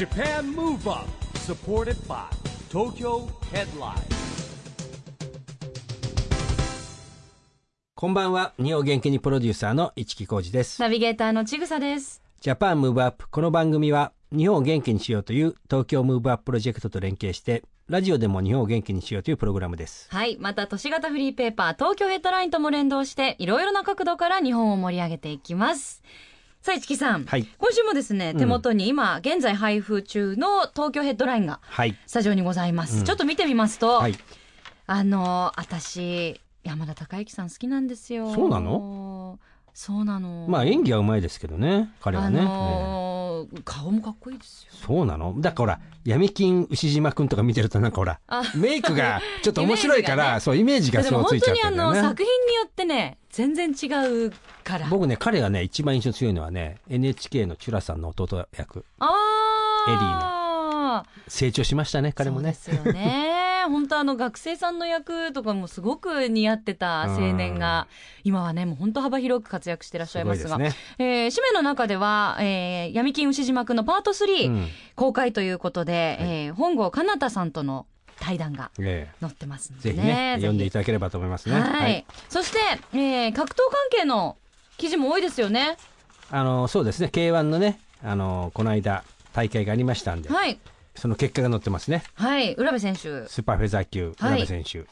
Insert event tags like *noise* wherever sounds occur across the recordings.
Japan Move Up supported by Tokyo Headline こんばんは日本元気にプロデューサーの一木広治ですナビゲーターのちぐさです。 Japan Move Up この番組は日本を元気にしようという東京ムーブアッププロジェクトと連携してラジオでも日本を元気にしようというプログラムですはい。また、都市型フリーペーパー、東京ヘッドラインとも連動して、いろいろな角度から日本を盛り上げていきます。さあ、市木さん。はい今週もですね、手元に今、現在配布中の東京ヘッドラインが、はいスタジオにございます。うんちょっと見てみますと、はいあの、私、山田孝之さん好きなんですよ。そうなの？そうなの。まあ演技はうまいですけどね彼はね、あのー顔もかっこいいですよ。そうなの？だからほら闇金牛島くんとか見てるとなんかほらあメイクが *laughs* ちょっと面白いから、ねそうイメージがそうついちゃってるんだよね作品によってね、全然違うから。僕ね彼がね一番印象強いのはね NHK のチュラさんの弟役ああ。エリー成長しましたね彼もねそうですよね。本当あの学生さんの役とかもすごく似合ってた青年が、今はね、もう本当幅広く活躍してらっしゃいますが、すごいですえー紙面の中では、えー闇金牛島くんのパート3、うん。公開ということで、えー本郷奏太さんとの対談がええ。載ってますのでぜひねぜ読んでいただければと思いますね。はい、そして、えー格闘関係の記事も多いですよね。あのそうですね。K1 のねあのこの間大会がありましたんで、はい。その結果が載ってますね。はい。浦部選手。スーパーフェザー級はい。浦部選手、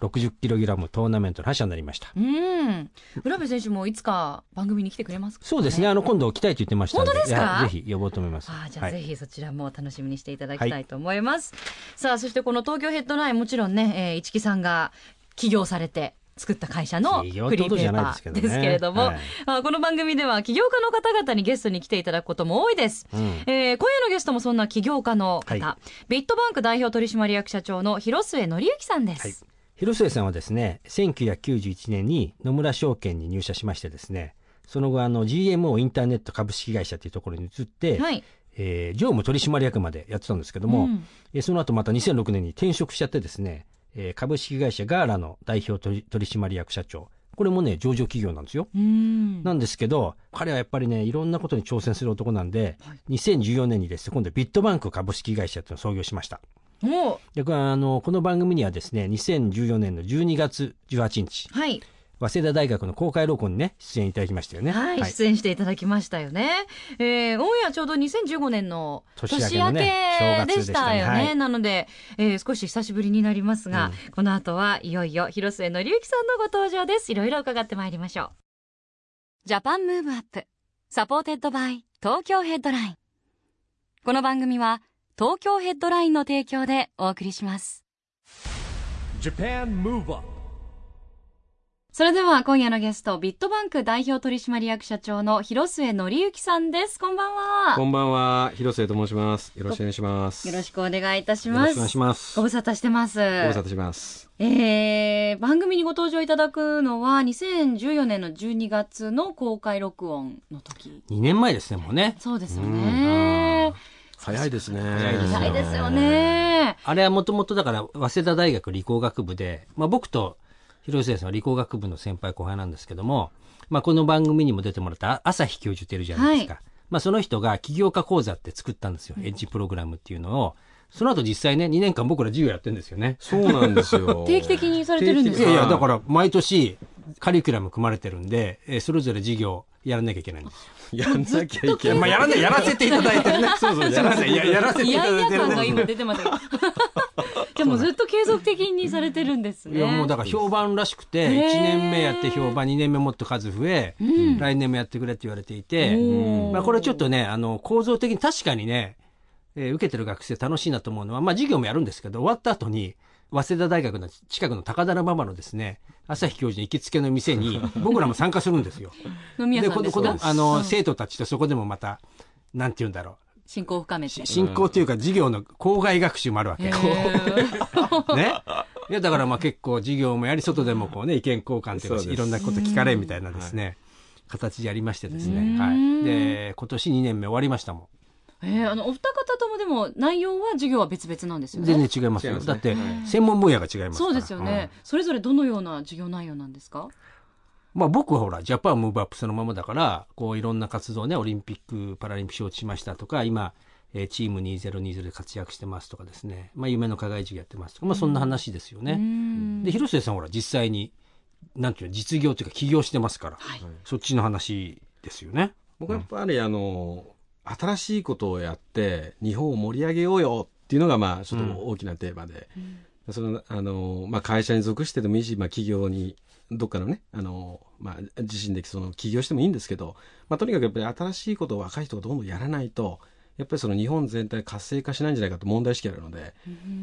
60キログラムトーナメントの覇者になりました。うん。浦部選手もいつか番組に来てくれますか、そうですね。あの今度来たいと言ってましたんで。本当ですか？ぜひ呼ぼうと思います。あーじゃあはい。ぜひそちらも楽しみにしていただきたいと思います。さあ、そしてこの東京ヘッドラインもちろんね、えー、市木さんが起業されて作った会社のフリーペーパーですけれども、はいあこの番組では起業家の方々にゲストに来ていただくことも多いです。うん。えー今夜のゲストもそんな起業家の方、はビットバンク代表取締役社長の広末則之さんです。はい。広末さんはですね1991年に野村証券に入社しましてですねその後あの GMO インターネット株式会社というところに移って、はい。えー常務取締役までやってたんですけども、うん。えーその後また2006年に転職しちゃってですね、えー株式会社ガーラの代表取取締役社長これもね上場企業なんですよ。うんなんですけど彼はやっぱりねいろんなことに挑戦する男なんで、はい2014年にですね今度ビットバンク株式会社というのを創業しました。もであのこの番組にはですね2014年の12月18日う、はい。早稲田大学の公開録音にね出演いただきましたよね。はい、出演していただきましたよね。えー、オンエアちょうど2015年の年明けのね正月でしたねたよね。はいなので、えー少し久しぶりになりますが、この後はいよいよ広末則之さんのご登場です。いろいろ伺ってまいりましょう。 Japan Move Up、supported by 東京ヘッドライン。この番組は東京ヘッドラインの提供でお送りします。Japan Move Up それでは今夜のゲスト、ビットバンク代表取締役社長の広末則之さんです。こんばんは。こんばんは、広瀬と申します。よろしくお願いします。よろしくお願いいたします。よろしくお願いしますご。無沙汰してます。ご無沙汰します。えー、番組にご登場いただくのは2014年の12月の公開録音の時。2年前ですねもうね。そうですよね。早いですね。早いですよね。あれはもともとだから早稲田大学理工学部で、まあ、僕と広末さんは理工学部の先輩後輩なんですけども、まあ、この番組にも出てもらった朝日教授っているじゃないですか、まあ、その人が起業家講座って作ったんですよ、エッジプログラムっていうのを。その後実際ね2年間僕ら授業やってるんですよね。そうなんですよ。*laughs* 定期的にされてるんですか？いやいやだから毎年カリキュラム組まれてるんで、えーそれぞれ授業やらなきゃいけないんですよ。*laughs* やんなきゃいけない。まあ、やらね *laughs* やらせていただいてるね。そうそうやらせややらせていいやいやただいてる感が今出てますけど。じゃあもうずっと継続的にされてるんですね。いやもうだから評判らしくて1へー年目やって評判2年目もっと数増え、来年もやってくれって言われていて、まあ、これちょっとねあの構造的に確かにね、えー受けてる学生楽しいなと思うのは、まあ、授業もやるんですけど終わった後に早稲田大学の近くの高田馬場のですね朝日教授の行きつけの店に *laughs* 僕らも参加するんですよ。飲み屋さんこですか？このあの、うん生徒たちとそこでもまたなんて言うんだろう進行を深めて。し進行というか授業の校外学習もあるわけ。*laughs* ね。いやだからまあ結構授業もやり外でもこうね *laughs* 意見交換というかいろんなこと聞かれみたいなですね、形でやりましてですね、うん。はい、で今年2年目終わりましたもえー、あのお二方ともでも内容は授業は別々なんですよね？ん全然違いますよ。ね。だってはい専門分野が違いますから。そうですよね、それぞれどのような授業内容なんですか？まあ、僕はほらジャパンムーブアップそのままだからこういろんな活動ねオリンピック・パラリンピック招致しましたとか今、えーチーム2020で活躍してますとかですね、まあ、夢の課外授業やってますとか、まあ、そんな話ですよね。うん。で広末さんほら実際になんていうの実業というか起業してますから、はい。そっちの話ですよね。僕はやっぱりあの、新しいことをやって日本を盛り上げようよっていうのがまあちょっと大きなテーマで、そのあの、まあ、会社に属してでもいいし、まあ、企業にどっかのねあの、まあ、自身でその起業してもいいんですけど、まあ、とにかくやっぱり新しいことを若い人がどんどんやらないとやっぱりその日本全体活性化しないんじゃないかと問題意識あるので、だか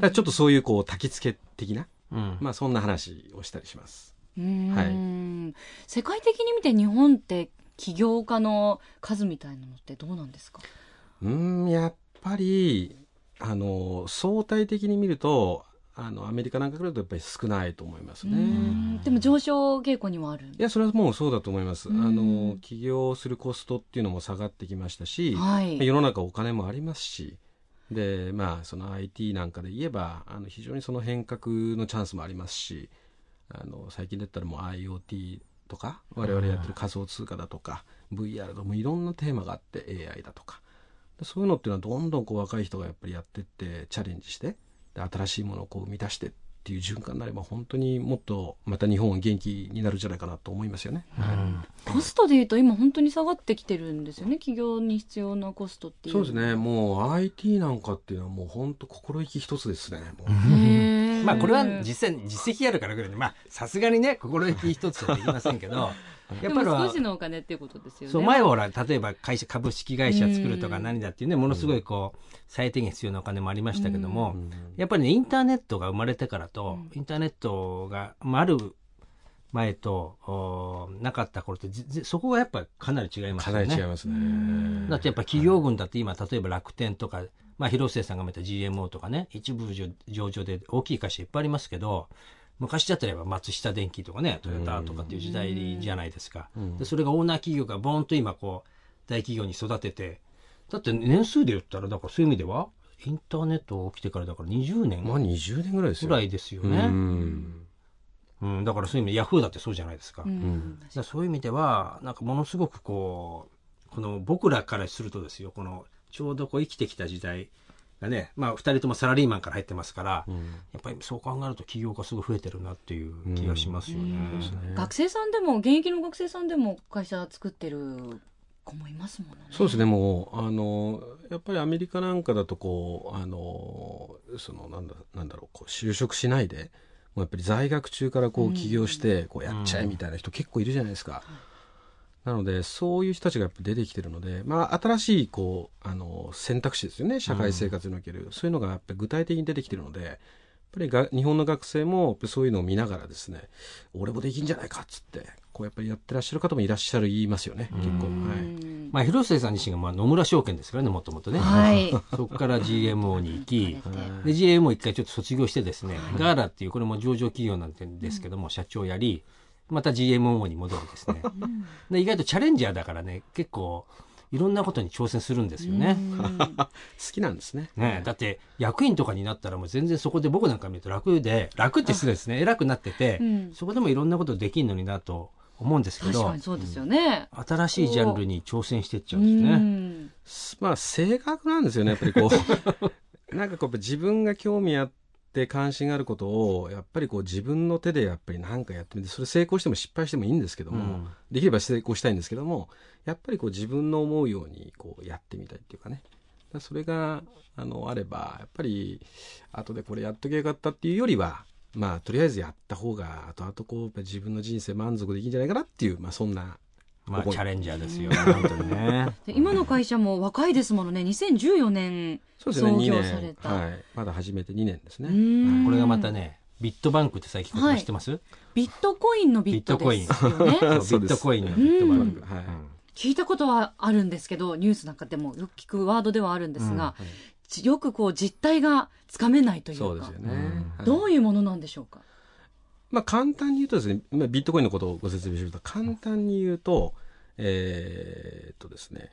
らちょっとそういうこう焚き付け的な、うん。まあ、そんな話をしたりします。うん。世界的に見て日本って起業家の数みたいなのってどうなんですか？うーんやっぱりあの相対的に見るとあのアメリカなんかからとやっぱり少ないと思いますうね。んでも上昇傾向にもあるいやそれはもうそうだと思います。あうんの起業するコストっていうのも下がってきましたし、はい世の中お金もありますし。でまあその IT なんかで言えばあの非常にその変革のチャンスもありますしあの最近だったらもう IoT とか我々やってる仮想通貨だとか VR とかもういろんなテーマがあって AI だとかでそういうのっていうのはどんどんこう若い人がやっぱりやってってチャレンジしてで新しいものをこう生み出してっていう循環になれば本当にもっとまた日本は元気になるんじゃないかなと思いますよね。コストでいうと今本当に下がってきてるんですよね企業に必要なコストっていう。そうですね。もう IT なんかっていうのはもう本当心意気一つですね。もう。まあこれは実際に実績あるからぐらいでまあさすがにね心意気一つはできませんけどやっぱり少しのお金っていうことですよね。そう前はほら例えば会社株式会社作るとかうん何だっていうねものすごいこう最低限必要なお金もありましたけども、うん。やっぱりねインターネットが生まれてからと、うんインターネットが、まあ、ある前とおなかった頃ってじじそこがやっぱかなり違いますかよね。なり違いますね。だってやっぱ企業群だって今例えば楽天とか、まあ、広末さんが見た GMO とかね一部上上場で大きい会社いっぱいありますけど昔だったらやっぱ松下電器とかねトヨタとかっていう時代じゃないですか、うんでそれがオーナー企業がボーンと今こう大企業に育ててだって年数で言ったらだからそういう意味ではインターネット起きてからだから20年まあ20年ぐらいですよ。ぐらいですようね、ん。うん。だからそういう意味でヤフーだってそうじゃないですか,、うん。らそういう意味ではなんかものすごくこうこの僕らからするとですよこのちょうどこう生きてきた時代がねまあ2人ともサラリーマンから入ってますから、うん。やっぱりそう考えると起業がすごい増えてるなっていう気がしますよね。うん。学生さんでも現役の学生さんでも会社作ってる子もいますものね。そうですねもうあのやっぱりアメリカなんかだとこうあのそのなんだなんだろうこう就職しないでもうやっぱり在学中からこううん。起業してこうやっちゃえみたいな人結構いるじゃないですか。なのでそういう人たちがやっぱ出てきてるので、まあ、新しいこうあの選択肢ですよね。社会生活における、そういうのがやっぱり具体的に出てきてるのでやっぱりが日本の学生もやっぱりそういうのを見ながらですね俺もできんじゃないかっつってこうやっぱりやってらっしゃる方もいらっしゃる言いますよね。結構。うはい。んまあ、広末さん自身がまあ野村証券ですからねもともとね、はい。*laughs* そこから GMO に行きで GMO 一回ちょっと卒業してですね、ガーラっていうこれも上場企業なんですけども、社長やりまた GMO に戻るですね。で意外とチャレンジャーだからね結構いろんなことに挑戦するんですよね。*laughs* 好きなんですね。ねだって役員とかになったらもう全然そこで僕なんか見ると楽で楽って失礼ですね。偉くなってて、うん。そこでもいろんなことできるのになと思うんですけ確どかにそうですよね。新しいジャンルに挑戦していっちゃううんですね。ん。まあ性格なんですよねやっぱりこう。*laughs* なんかこう自分が興味あって関心があることをやっぱりこう自分の手でやっぱり何かやってみてそれ成功しても失敗してもいいんですけども、うん。できれば成功したいんですけどもやっぱりこう自分の思うようにこうやってみたいっていうかね。それがあのあればやっぱり後でこれやっときゃよかったっていうよりはまあとりあえずやった方が後々こうやっぱ自分の人生満足できるんじゃないかなっていうまあそんなまあチャレンジャーですよ、本当にね。*laughs* で今の会社も若いですものね。2014年創2年業された。はい、まだ始めて2年ですね。うんこれがまたね、ビットバンクって最近知ってます、ビットコインのビットですよね。*laughs* そうビットコインのビットバンク。うんはい聞いたことはあるんですけど、ニュースなんかでもよく聞くワードではあるんですが、ちよくこう実態がつかめないというか。そうですよね。うんはいどういうものなんでしょうか？まあ簡単に言うとですね、まあ、ビットコインのことをご説明すると、簡単に言うと、えーっとですね、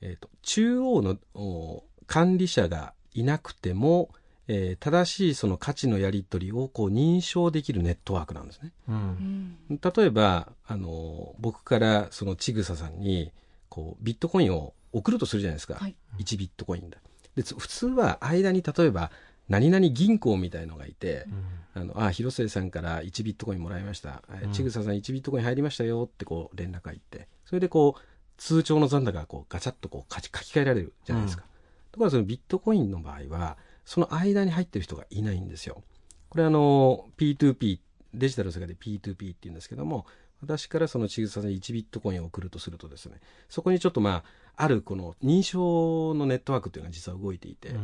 えーっと、中央のお管理者がいなくても、えー正しいその価値のやり取りをこう認証できるネットワークなんですね。うんうん例えば、あの、僕からそのちぐささんに、こう、ビットコインを送るとするじゃないですか。はい1ビットコインだ。で普通は間に例えば何々銀行みたいのがいて、あのあ広末さんから1ビットコインもらいました、えうん。ちぐささん1ビットコイン入りましたよってこう連絡がいってそれでこう通帳の残高がこうガチャッとこう書き書き換えられるじゃないですか、ところがそのビットコインの場合はその間に入ってる人がいないんですよ。これあの P2P デジタルの世界で P2P って言うんですけども私からそのちぐささんに1ビットコインを送るとするとですねそこにちょっとまああるこの認証のネットワークっていうのが実は動いていて、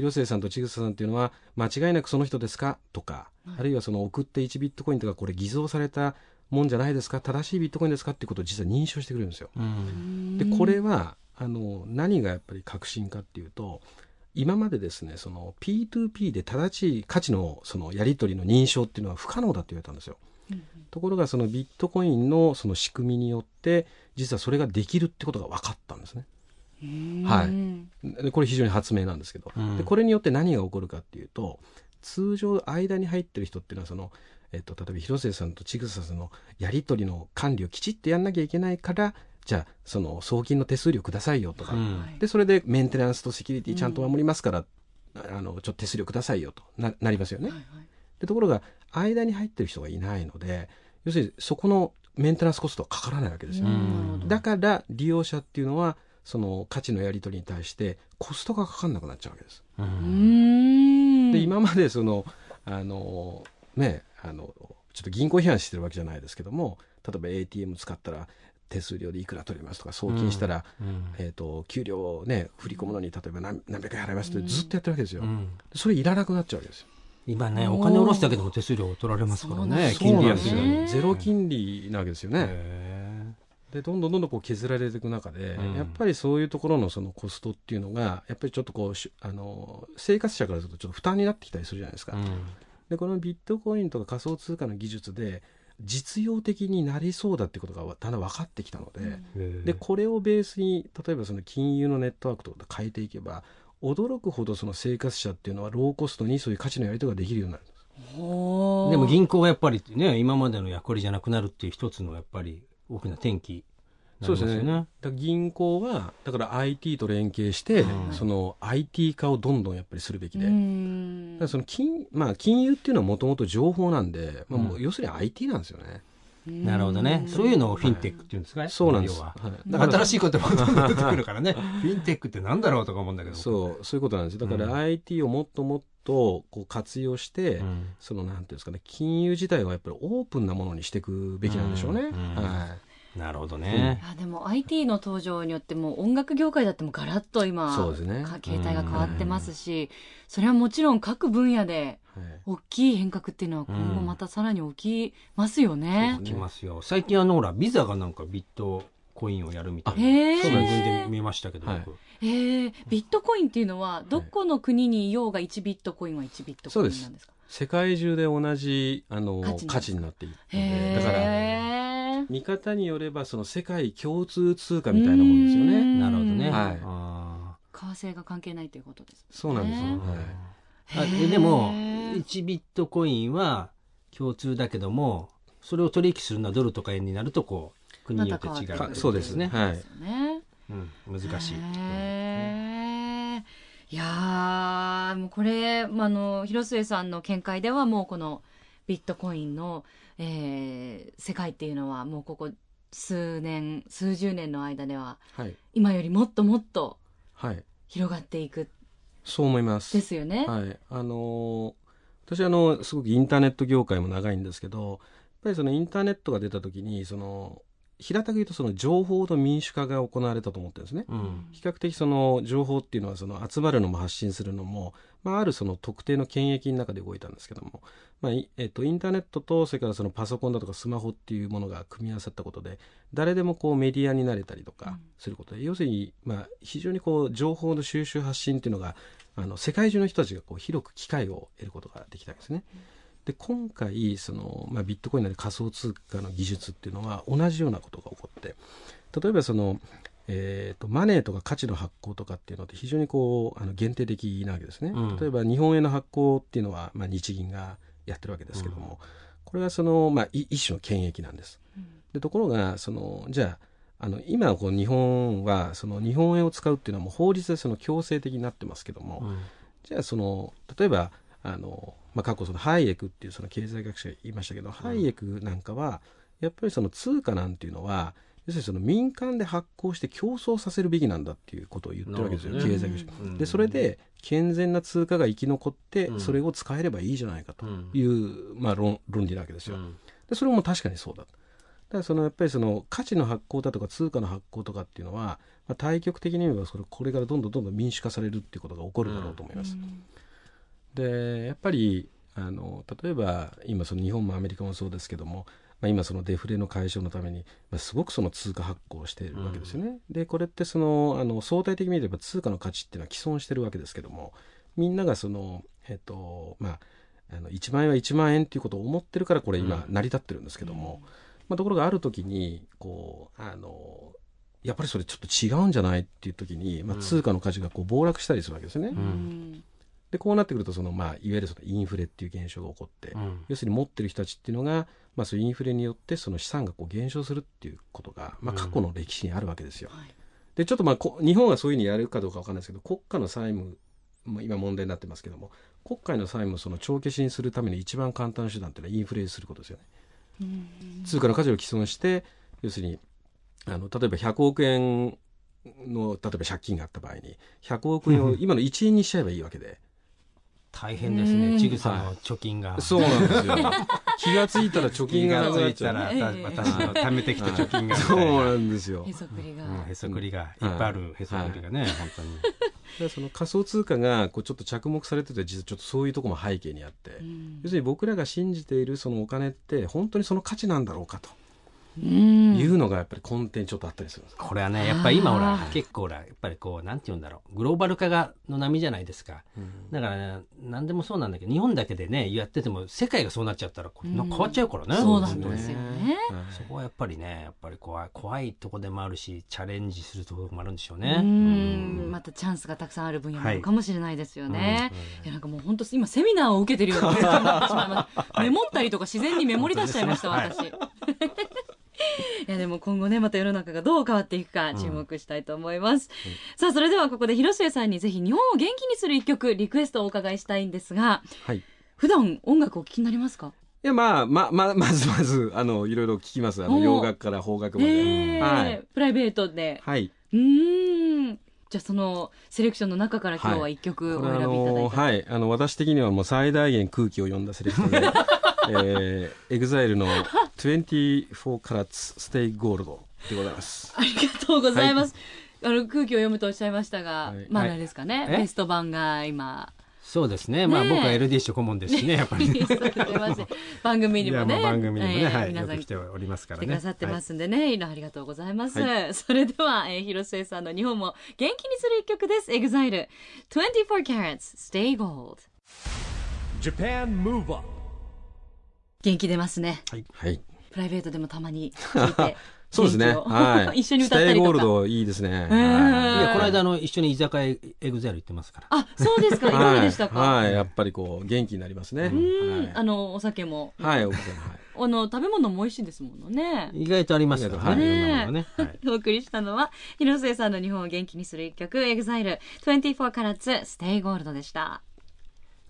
広末さんと千草さんっていうのは間違いなくその人ですか？とか、あるいはその送って1ビットコインとかこれ偽造されたもんじゃないですか？正しいビットコインですか？っていうことを実は認証してくれるんですよ。でこれはあの何がやっぱり革新かっていうと今までですねその P2P で正しい価値のそのやり取りの認証っていうのは不可能だって言われたんですよ。ところがそのビットコインのその仕組みによって実はそれができるってことが分かったんですね。はい。でこれ非常に発明なんですけど、うん。でこれによって何が起こるかっていうと通常間に入ってる人っていうのはその、えっと、例えば広末さんと千草さんのやり取りの管理をきちっとやんなきゃいけないからじゃあその送金の手数料くださいよとか、うん。でそれでメンテナンスとセキュリティちゃんと守りますから、あのちょっと手数料くださいよとななりますよね。でところが間に入ってる人がいないので要するにそこのメンテナンスコストはかからないわけですよ。うん。だから利用者っていうのはその価値のやり取りに対してコストがかかんなくなっちゃうわけです。うん。で今までそのあのねあのちょっと銀行批判してるわけじゃないですけども例えば ATM 使ったら手数料でいくら取りますとか送金したら、うん。えー、と給料をね振り込むのに例えば何何百円払いますってずっとやってるわけですよ。うん。それいらなくなっちゃうわけですよ。今ねお金下ろすだけでも手数料取られますからね金利安ゼロ金利なわけですよね。へでどんどんどんどんこう削られていく中で、うんやっぱりそういうところのそのコストっていうのがやっぱりちょっとこうしあの生活者からするとちょっと負担になってきたりするじゃないですか。ーうんでこのビットコインとか仮想通貨の技術で実用的になりそうだってことがだんだん分かってきたので、へーでこれをベースに例えばその金融のネットワークとか変えていけば驚くほどその生活者っていうのはローコストにそういう価値のやり取りができるようになるんです。ででも銀行はやっぱりね今までの役割じゃなくなるっていう一つのやっぱり大きな転機になりますよね。銀行はだから IT と連携して、うんその IT 化をどんどんやっぱりするべきで、うん。その金,、まあ、金融っていうのはもともと情報なんで、まあ、もううん。要するに IT なんですよね。なるほどね。そういうのをフィンテックっていうんですかね。そうなんです。要は。はい。だから新しい言葉がどんどん出てくるからね。*laughs* フィンテックってなんだろうとか思うんだけど。そう。そういうことなんです。だかうん。ら IT をもっともっとこう活用して、うん。そのなんていうんですかね。金融自体はやっぱりオープンなものにしていくべきなんでしょうね。うん。うん。はなるほどね。い。やでも IT の登場によってもう音楽業界だってもうガラッと今そうですね。か携帯が変わってますし、それはもちろん各分野で大きい変革っていうのは今後またさらに起きますよね。いきますよ。最近あのほらビザがなんかビットコインをやるみたいな。へー。そうなんですで見ましたけど。はい。僕。えー、ビットコインっていうのはどこの国にいようが1ビットコインは1ビットコインなんですか？世界中で同じあの価値に価値になっているのへでだからー見方によればその世界共通通貨みたいなもんですよね。うん。なるほどね。はい。あ為替が関係ないということです、そうなんですよ。ねーあでも1ビットコインは共通だけどもそれを取引するのはドルとか円になるとこう国によって違うまた変わってくるかそうですね。はい。うん、難しい。いやーもうこれ、まあ、あの広末さんの見解ではもうこのビットコインの、えー世界っていうのはもうここ数年数十年の間でははい。今よりもっともっとはい。広がっていくそう思います。ですよね。はい、あのー私あのすごくインターネット業界も長いんですけどやっぱりそのインターネットが出た時にその平たく言うとその情報の民主化が行われたと思ってるんですね。うん。比較的その情報っていうのはその集まるのも発信するのも、まあ、あるその特定の権益の中で動いたんですけども、まあいえっと、インターネットとそれからそのパソコンだとかスマホっていうものが組み合わさったことで誰でもこうメディアになれたりとかすることで、要するにまあ非常にこう情報の収集発信っていうのがあの世界中の人たちがこう広く機会を得ることができたんですね。で今回その、まあ、ビットコインなり仮想通貨の技術っていうのは同じようなことが起こって例えばその、えー、とマネーとか価値の発行とかっていうのって非常にこうあの限定的なわけですね、うん。例えば日本円の発行っていうのは、まあ、日銀がやってるわけですけども、これはその、まあ、い一種の権益なんです。でところがそのじゃあの今こう日本はその日本円を使うっていうのはもう法律でその強制的になってますけども、うん。じゃあその例えばあの、まあ、過去そのハイエクっていうその経済学者が言いましたけど、ハイエクなんかはやっぱりその通貨なんていうのは要するにその民間で発行して競争させるべきなんだっていうことを言ってるわけですよ、ね経済学者。うんでそれで健全な通貨が生き残ってうんそれを使えればいいじゃないかという、まあ、論論理なわけですよ。うんでそれも確かにそうだ。だからそのやっぱりその価値の発行だとか通貨の発行とかっていうのは、まあ、対極的に言えばそれこれからどんどんどんどん民主化されるっていうことが起こるだろうと思います。でやっぱりあの例えば今その日本もアメリカもそうですけども、まあ、今そのデフレの解消のために、まあ、すごくその通貨発行をしているわけですよね。でこれってそのあの相対的に見れば通貨の価値っていうのは既存してるわけですけどもみんながそのえっとまああの1万円は1万円っていうことを思ってるからこれ今成り立ってるんですけども、まあ、ところがある時にこうあのやっぱりそれちょっと違うんじゃないっていう時に、まあ、通貨の価値がこう暴落したりするわけですよね。んでこうなってくるとその、まあ、いわゆるそのインフレっていう現象が起こって、うん要するに持ってる人たちっていうのが、まあ、そういうインフレによってその資産がこう減少するっていうことが、まあ、過去の歴史にあるわけですよ。はいでちょっとまあこ日本はそういうふうにやるかどうかわかんないですけど国家の債務も今問題になってますけども国家の債務をその帳消しにするための一番簡単な手段っていうのはインフレすることですよね。通貨の価値を既存して要するにあの例えば100億円の例えば借金があった場合に100億円を今の1円にしちゃえばいいわけで。大変ですうん。ねちぐさの貯金が。そうなんですよ。*laughs* 気がついたら貯金気がつがなくなっちゃう。いたらええ。私の貯めてきた貯金が。*laughs* そいうななんですよ。へ。そくりが、うん。へそくりがいっぱいあるへそくりがね本当にでその仮想通貨がこうちょっと着目されてて実はちょっとそうい。うところも背景にあって、うん要するに僕らが信じているそのお金って本当に。その価値なんだろうかとうんいうのがやっぱり根底にちょっとあったりするんです。これはねやっぱり今ほら結構ほらやっぱりこうなんて言うんだろう。グローバル化がの波じゃないですか。だからね何でもそうなんだけど日本だけでねやってても世界がそうなっちゃったらこうなんか変わっちゃうからね、そうなんですよね。はい。そこはやっぱりねやっぱり怖い怖いとこでもあるしチャレンジするところもあるんでしょうね。うん。またチャンスがたくさんある分野もあるかもしれないですよね。いやなんかもう本当今セミナーを受けてるような気がしてしまいました。*laughs* メモったりとか自然にメモり出しちゃいました、はい。私。*laughs* いやでも今後ねまた世の中がどう変わっていくか注目したいと思います、さあそれではここで広末さんにぜひ日本を元気にする一曲リクエストをお伺いしたいんですがはい。い普段音楽をお聴きになりますか？やまあまあ *laughs* まあまずまずあのいろいろ聞きます。あの洋楽から邦楽まで。ええはい。プライベートで。はい。うーん。じゃあそのセレクションの中から今日は一曲お選びいただいて、のはい。あの私的にはもう最大限空気を読んだセレクトで、*laughs* えー、 EXILE の24 karats STAY GOLD でございます。ありがとうございます。あの空気を読むとおっしゃいましたが、はいまあはいあれですかね、え？ベスト版が今。そうですねまあ僕は LD 諸顧問ですしねやっぱり *laughs* ね。番組にもね番組にもね、えーはい、皆さん来ておりますからね。てくださってますんでね、いろいろありがとうございます。はそれでは、えー、広末さんの日本も元気にする一曲です。EXILE 24 karats stay gold。Japan Move Up 元気出ますね。はい。プライベートでもたまに聞いて。*laughs* そうですね。はい。*laughs* 一緒に歌ったり Stay Gold とか。ドいいですね。いいやこの間あの一緒に居酒屋エグザイル行ってますから。あ、そうですか。いかがでしたか、はい、はいやっぱりこう元気になりますね。うん、あの、お酒も。はい。はい、奥さんはい。あの、食べ物も美味しいですものね。意外とありますからね。*laughs* お送りしたのは、広末さんの日本を元気にする一曲、EXILE 24 carats stay gold でした。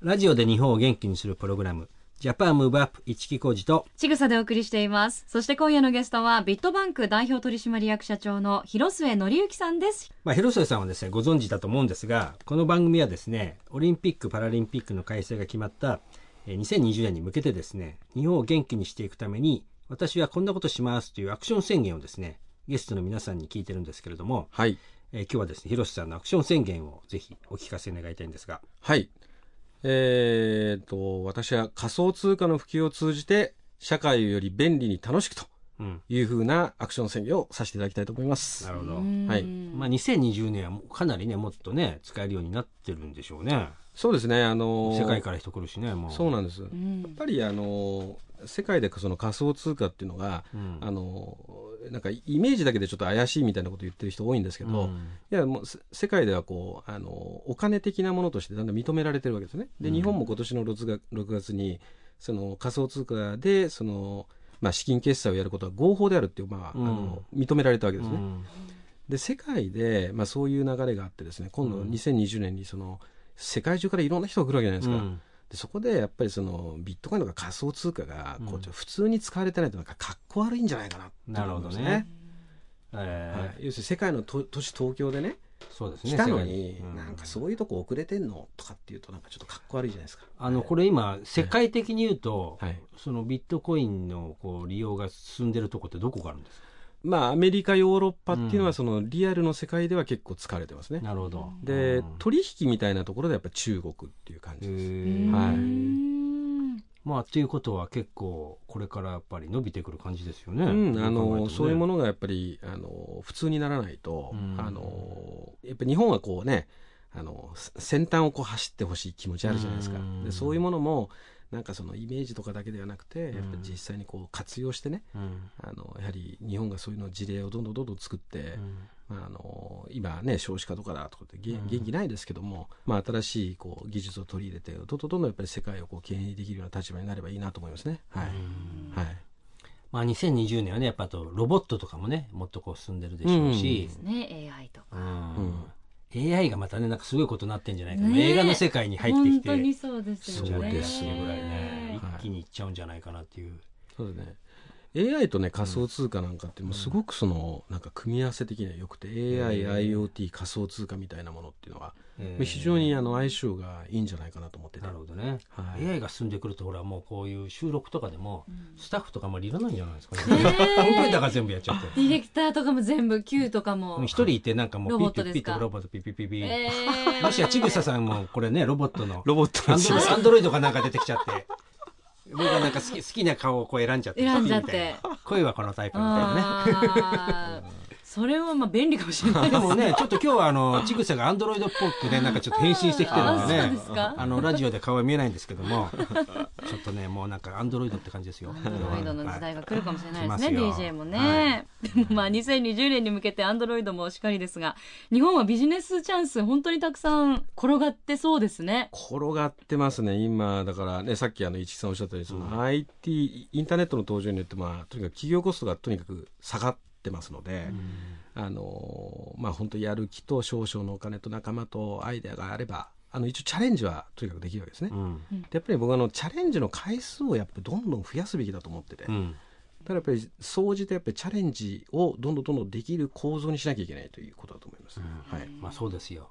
ラジオで日本を元気にするプログラム、ジャパンムーブアップ一木工事と、ちぐさでお送りしています。そして今夜のゲストは、ビットバンク代表取締役社長の広末則之さんです。まあ、広末さんはですね、ご存知だと思うんですが、この番組はですね、オリンピック・パラリンピックの開催が決まった、えー2020年に向けてですね、日本を元気にしていくために、私はこんなことしますというアクション宣言をですね、ゲストの皆さんに聞いてるんですけれども、はい。えー今日はですね、広瀬さんのアクション宣言をぜひお聞かせ願いたいんですが、はい。えー、と、私は仮想通貨の普及を通じて、社会をより便利に楽しくとうん、いうふうなアクション宣言をさせていただきたいと思います。なるほど。はいまあ、2020年はもうかなりね、もっとね、使えるようになってるんでしょうね。そうですね、あの世界から人来るしね、もう。そうなんです。やうんっぱりあの世界でその仮想通貨っていうのが、うんあのなんかイメージだけでちょっと怪しいみたいなこと言ってる人多いんですけど、うん。いやもうせ世界ではこうあのお金的なものとしてだんだん認められてるわけですね。で、うん。日本も今年の6月 ,6 月にその仮想通貨でそのまあ、資金決済をやることは合法であるっていう、まあ、うん。あの認められたわけですね。うん。で世界で、まあ、そういう流れがあってですね今度うん。2020年にその世界中からいろんな人が来るわけじゃないですか、うんでそこでやっぱりそのビットコインとか仮想通貨がこう普通に使われてないとなんかかっこ悪いんじゃないかなってなるほどね。えーはい、要するに世界の都都市東京でねそうですね。来たの世に、界うんなんかそういうとこ遅れてんのとかっていうとなんかちょっとかっこ悪いじゃないですか。あのこれ今世界的に言うと、はいそのビットコインのこう利用が進んでるとこってどこがあるんですか？まあアメリカヨーロッパっていうのうんはそのリアルの世界では結構使われてますね。なるほど。で、うん取引みたいなところでやっぱ中国っていう感へじです。ーはいうんまあということは結構これからやっぱり伸びてくる感じですよね。うん、あのそういうもの。のがやっぱりあの普通にならないと、うんあのやっぱり日本はこうねあのせ先端をこう走ってほしい気持ちあるじゃないですか、うんでそういうものもなんかそのイメージとかだけではなくて、ん。やっぱり実際にこう活用してねうん。あのやはり日本がそういうの事例をどんどんどんどん作って、まあ、あの今ね少子化とかだとかって元うん。元気ないですけども、まあ、新しいこう技術を取り入れてどんどんどんどんやっぱり世界をこう牽引できるような立場になればいいなと思いますね。はい、はい。まあ2020年はねやっぱあとロボットとかもねもっとこう進んでるでしょうし。です、ね AI とか。うん。うん AI がまたねなんかすごいことになってんじゃないかな、ねえ。映画の世界に入ってき本当にてそうですよね。そうですよぐらいね。はい。一気にいっちゃうんじゃないかなっていう、そうですね AI とね仮想通貨なんかってもうすごくそのなんか組み合わせ的には良くて AI、IoT 仮想通貨みたいなものっていうのはえー非常にあの相性がいいんじゃないかなと思ってて。なるほどね、はい。AI が進んでくるとほらもうこういう収録とかでもスタッフとかあんまりいらないんじゃないですかね、ねえ。本当にだから全部やっちゃって。ディレクターとかも全部 Q とかも。一人いてなんかもうロピッピッピッボットですか？とロボットピッピッピッピッ、えー。もしやちぐささんもこれねロボットのロボットアンドロアンドロイドがなんか出てきちゃって僕がなんか好き好きな顔をこう選んじゃって選んじゃっみたいてな。声はこのタイプみたいなねそれはまあ便利かもしれないでもね、ちょっと今日はあの、ちぐさがアンドロイドっぽくね、*laughs* なんかちょっと変身してきてるんでね。あの、ラジオで顔は見えないんですけども、ちょっとね、もうなんかアンドロイドって感じですよ。アンドロイドの時代が来るかもしれないですね、DJ もね。でも *laughs* まあ2020年に向けてアンドロイドもしっかりですが、日本はビジネスチャンス本当にたくさん転がってそうですね。転がってますね。今だからねさっきあの市木さんおっしゃったようにその IT インターネットの登場によってまあとにかく企業コストがとにかく下がってますので、あのまあ本当やる気と少々のお金と仲間とアイデアがあればあの一応チャレンジはとにかくできるわけですね。うん。でやっぱり僕はあのチャレンジの回数をやっぱりどんどん増やすべきだと思ってて、うん。ただやっぱり総じてやっぱりチャレンジをどんどんどんどんできる構造にしなきゃいけないということだと思います。はい。まあそうですよ。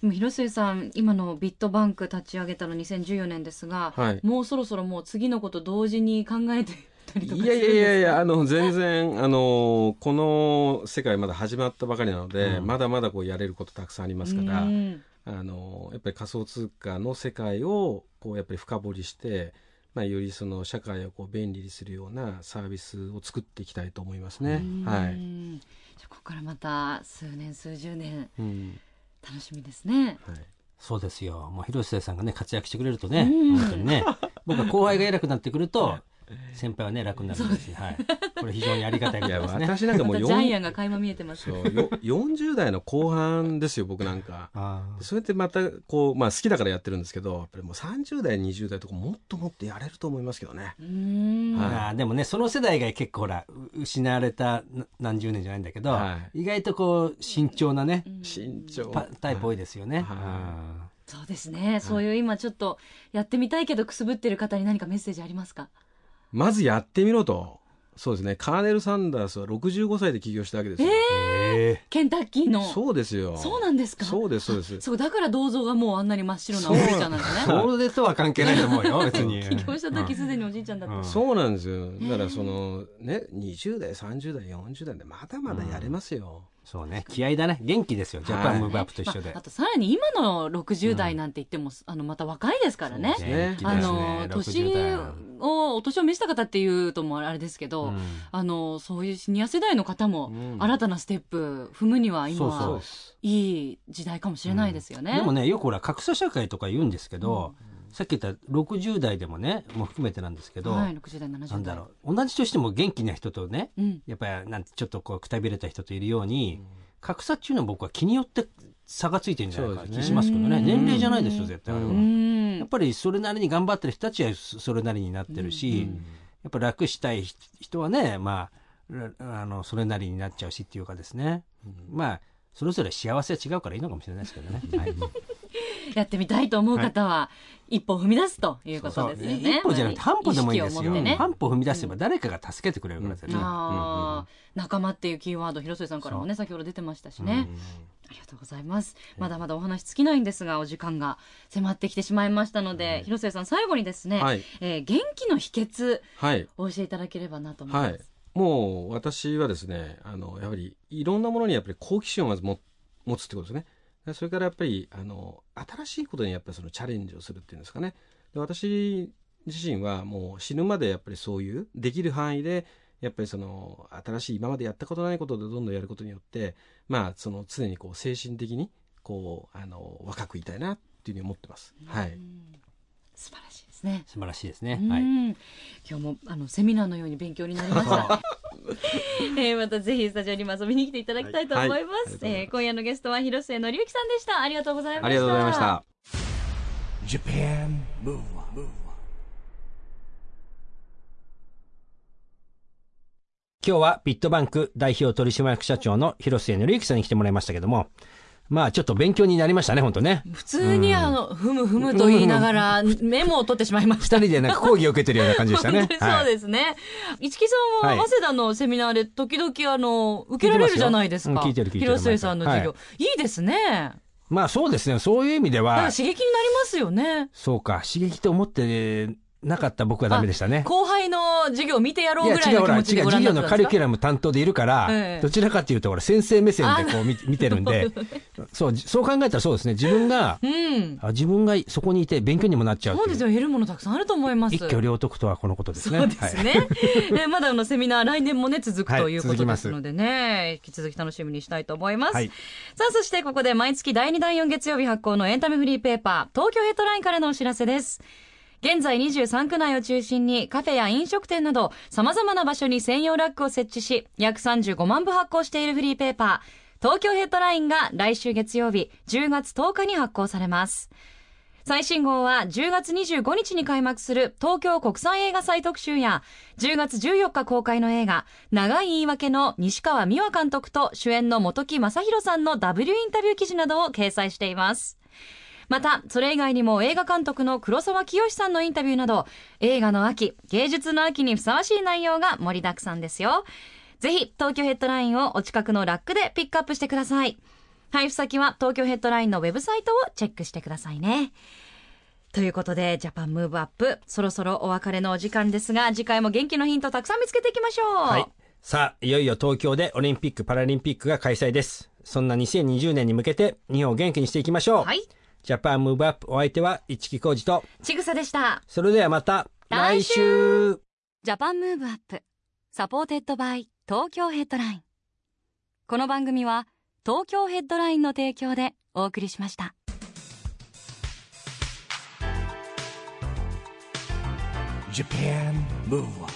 でも広末さん、今のビットバンク立ち上げたの2014年ですが、はいもうそろそろもう次のこと同時に考えてたりとかいやいやいやいや、あの、全然、あの、この世界まだ始まったばかりなので、うんまだまだこうやれることたくさんありますから、うんあの、やっぱり仮想通貨の世界を、こう、やっぱり深掘りして、まあ、よりその社会をこう便利にするようなサービスを作っていきたいと思いますね。はい。うんじゃあここからまた数年数十年うん。楽しみですね。はい。そうですよ。もう広末さんがね、活躍してくれるとね、うん本当にね、僕は後輩が偉くなってくると、先輩はね、楽になるんですよ。はい。これ非常にありがたいことですね。私なんかもうジャイア4ンが垣間見えてます。そうよ40代の後半ですよ、僕なんか。あそれってまたこう、まあ、好きだからやってるんですけどやっぱりもう30代20代とかもっともっとやれると思いますけどね。うーんーあーでもね、その世代が結構ほら、う失われたな何十年じゃないんだけど、は意外とこう、慎重なね、慎重パタイプ多いですよね。はそうですね。そういう今ちょっとやってみたいけどくすぶってる方に何かメッセージありますか？まずやってみろと。そうですね。カーネル・サンダースは65歳で起業したわけですよ。えケンタッキーの。そうですよ。そうなんですか？そうです、そうです。そう、だから銅像がもうあんなに真っ白なおじいちゃんなんですね。それとは関係ないと思うよ、別に。*laughs* 起業した時すでにおじいちゃんだった。うんそうなんですよ。だからその、ね、20代、30代、40代でまだまだやれますよ。そうね、気合だね。元気ですよ、ジャパンムーブアップと一緒で。まああとさらに今の60代なんて言っても、あのまた若いですからね。ね。あ元気ですね。の年60代をお年を召した方っていうともあれですけど、うん。あのそういうシニア世代の方もうん。新たなステップ踏むには今いい時代かもしれないですよね。でもね、よくほら、格差社会とか言うんですけど、さっき言った60代でもね、もう含めてなんですけど、はい、60代70代。なんだろう、同じとしても元気な人とね、うん。やっぱりなんてちょっとこうくたびれた人といるように、格差っていうのは僕は気によって差がついてるんじゃないかな気しますけどね。うん。年齢じゃないですよ絶対あれは、うん。やっぱりそれなりに頑張ってる人たちはそそれなりになってるし、やっぱ楽したい人はね、まあ、あの、それなりになっちゃうしっていうかですね。まあ、それぞれ幸せは違うからいいのかもしれないですけどね。はい、やってみたいと思う方は、一歩踏み出すということですよね。一歩じゃなくて半歩でもいいですよ。ね、半歩踏み出せば誰かが助けてくれるからですよね。仲間っていうキーワード、広末さんからもね、先ほど出てましたしね。ありがとうございます。まだまだお話尽きないんですが、お時間が迫ってきてしまいましたので、広末さん、最後にですね、はい、えー、元気の秘訣、はい、お教えいただければなと思います。はい。もう私はですねあのやはりいろんなものにやっぱり好奇心をまず持つってことですねそれからやっぱりあの新しいことにやっぱりそのチャレンジをするっていうんですかねで私自身はもう死ぬまでやっぱりそういうできる範囲でやっぱりその新しい今までやったことないことでどんどんやることによってまあその常にこう精神的にこうあの若くいたいなっていうふうに思ってます。はい。素晴らしいですね。素晴らしいですね。はい。今日もあのセミナーのように勉強になりました。*laughs* *laughs* えー、またぜひスタジオにも遊びに来ていただきたいと思います。はいはい、ますえー、今夜のゲストは広末のりゆきさんでした。ありがとうございました。ありがとうございました。Japan Move 今日はビットバンク代表取締役社長の広末のりゆきさんに来てもらいましたけども、まあちょっと勉強になりましたね、本当ね。普通にあの、ふむふむと言いながら、メモを取ってしまいました。二人でなんか講義を受けてるような感じでしたね。*laughs* そうですね。市木さんは、早稲田のセミナーで時々あの、受けられるじゃないですか。聞いてる聞いてる。広末さんの授業。いいですね。まあそうですね。そういう意味では。刺激になりますよね。そうか。刺激と思ってなかった僕はダメでしたね。後輩の授業見てやろうぐらいの気持ちでご覧になったんですか？授業のカリキュラム担当でいるから、ええ、どちらかというと、俺先生目線でこう見見てるんで、そう、そう考えたらそうですね。自分が、うん、あ自分がそこにいて勉強にもなっちゃうそうですよ。得るものたくさんあると思います。一挙両得とはこのことですね。そうですね。はい、まだのセミナー来年もね、続くということですのでね、引き続き楽しみにしたいと思います。はい、さあ、そしてここで毎月第2第4月曜日発行のエンタメフリーペーパー、東京ヘッドラインからのお知らせです。現在23区内を中心にカフェや飲食店など様々な場所に専用ラックを設置し、約35万部発行しているフリーペーパー、東京ヘッドラインが来週月曜日10月10日に発行されます。最新号は10月25日に開幕する東京国際映画祭特集や10月14日公開の映画長い言い訳の西川美和監督と主演の本木正宏さんの W インタビュー記事などを掲載しています。また、それ以外にも映画監督の黒沢清さんのインタビューなど、映画の秋、芸術の秋にふさわしい内容が盛りだくさんですよ。ぜひ、東京ヘッドラインをお近くのラックでピックアップしてください。配布先は東京ヘッドラインのウェブサイトをチェックしてくださいね。ということで、ジャパンムーブアップ、そろそろお別れのお時間ですが、次回も元気のヒントたくさん見つけていきましょう。はい。さあ、いよいよ東京でオリンピック・パラリンピックが開催です。そんな2020年に向けて、日本を元気にしていきましょう。はい。Japan Move Up お相手は市木浩二とちぐさでした。それではまた来週 Japan Move Up supported by 東京ヘッドラインこの番組は東京ヘッドラインの提供でお送りしました。Japan Move Up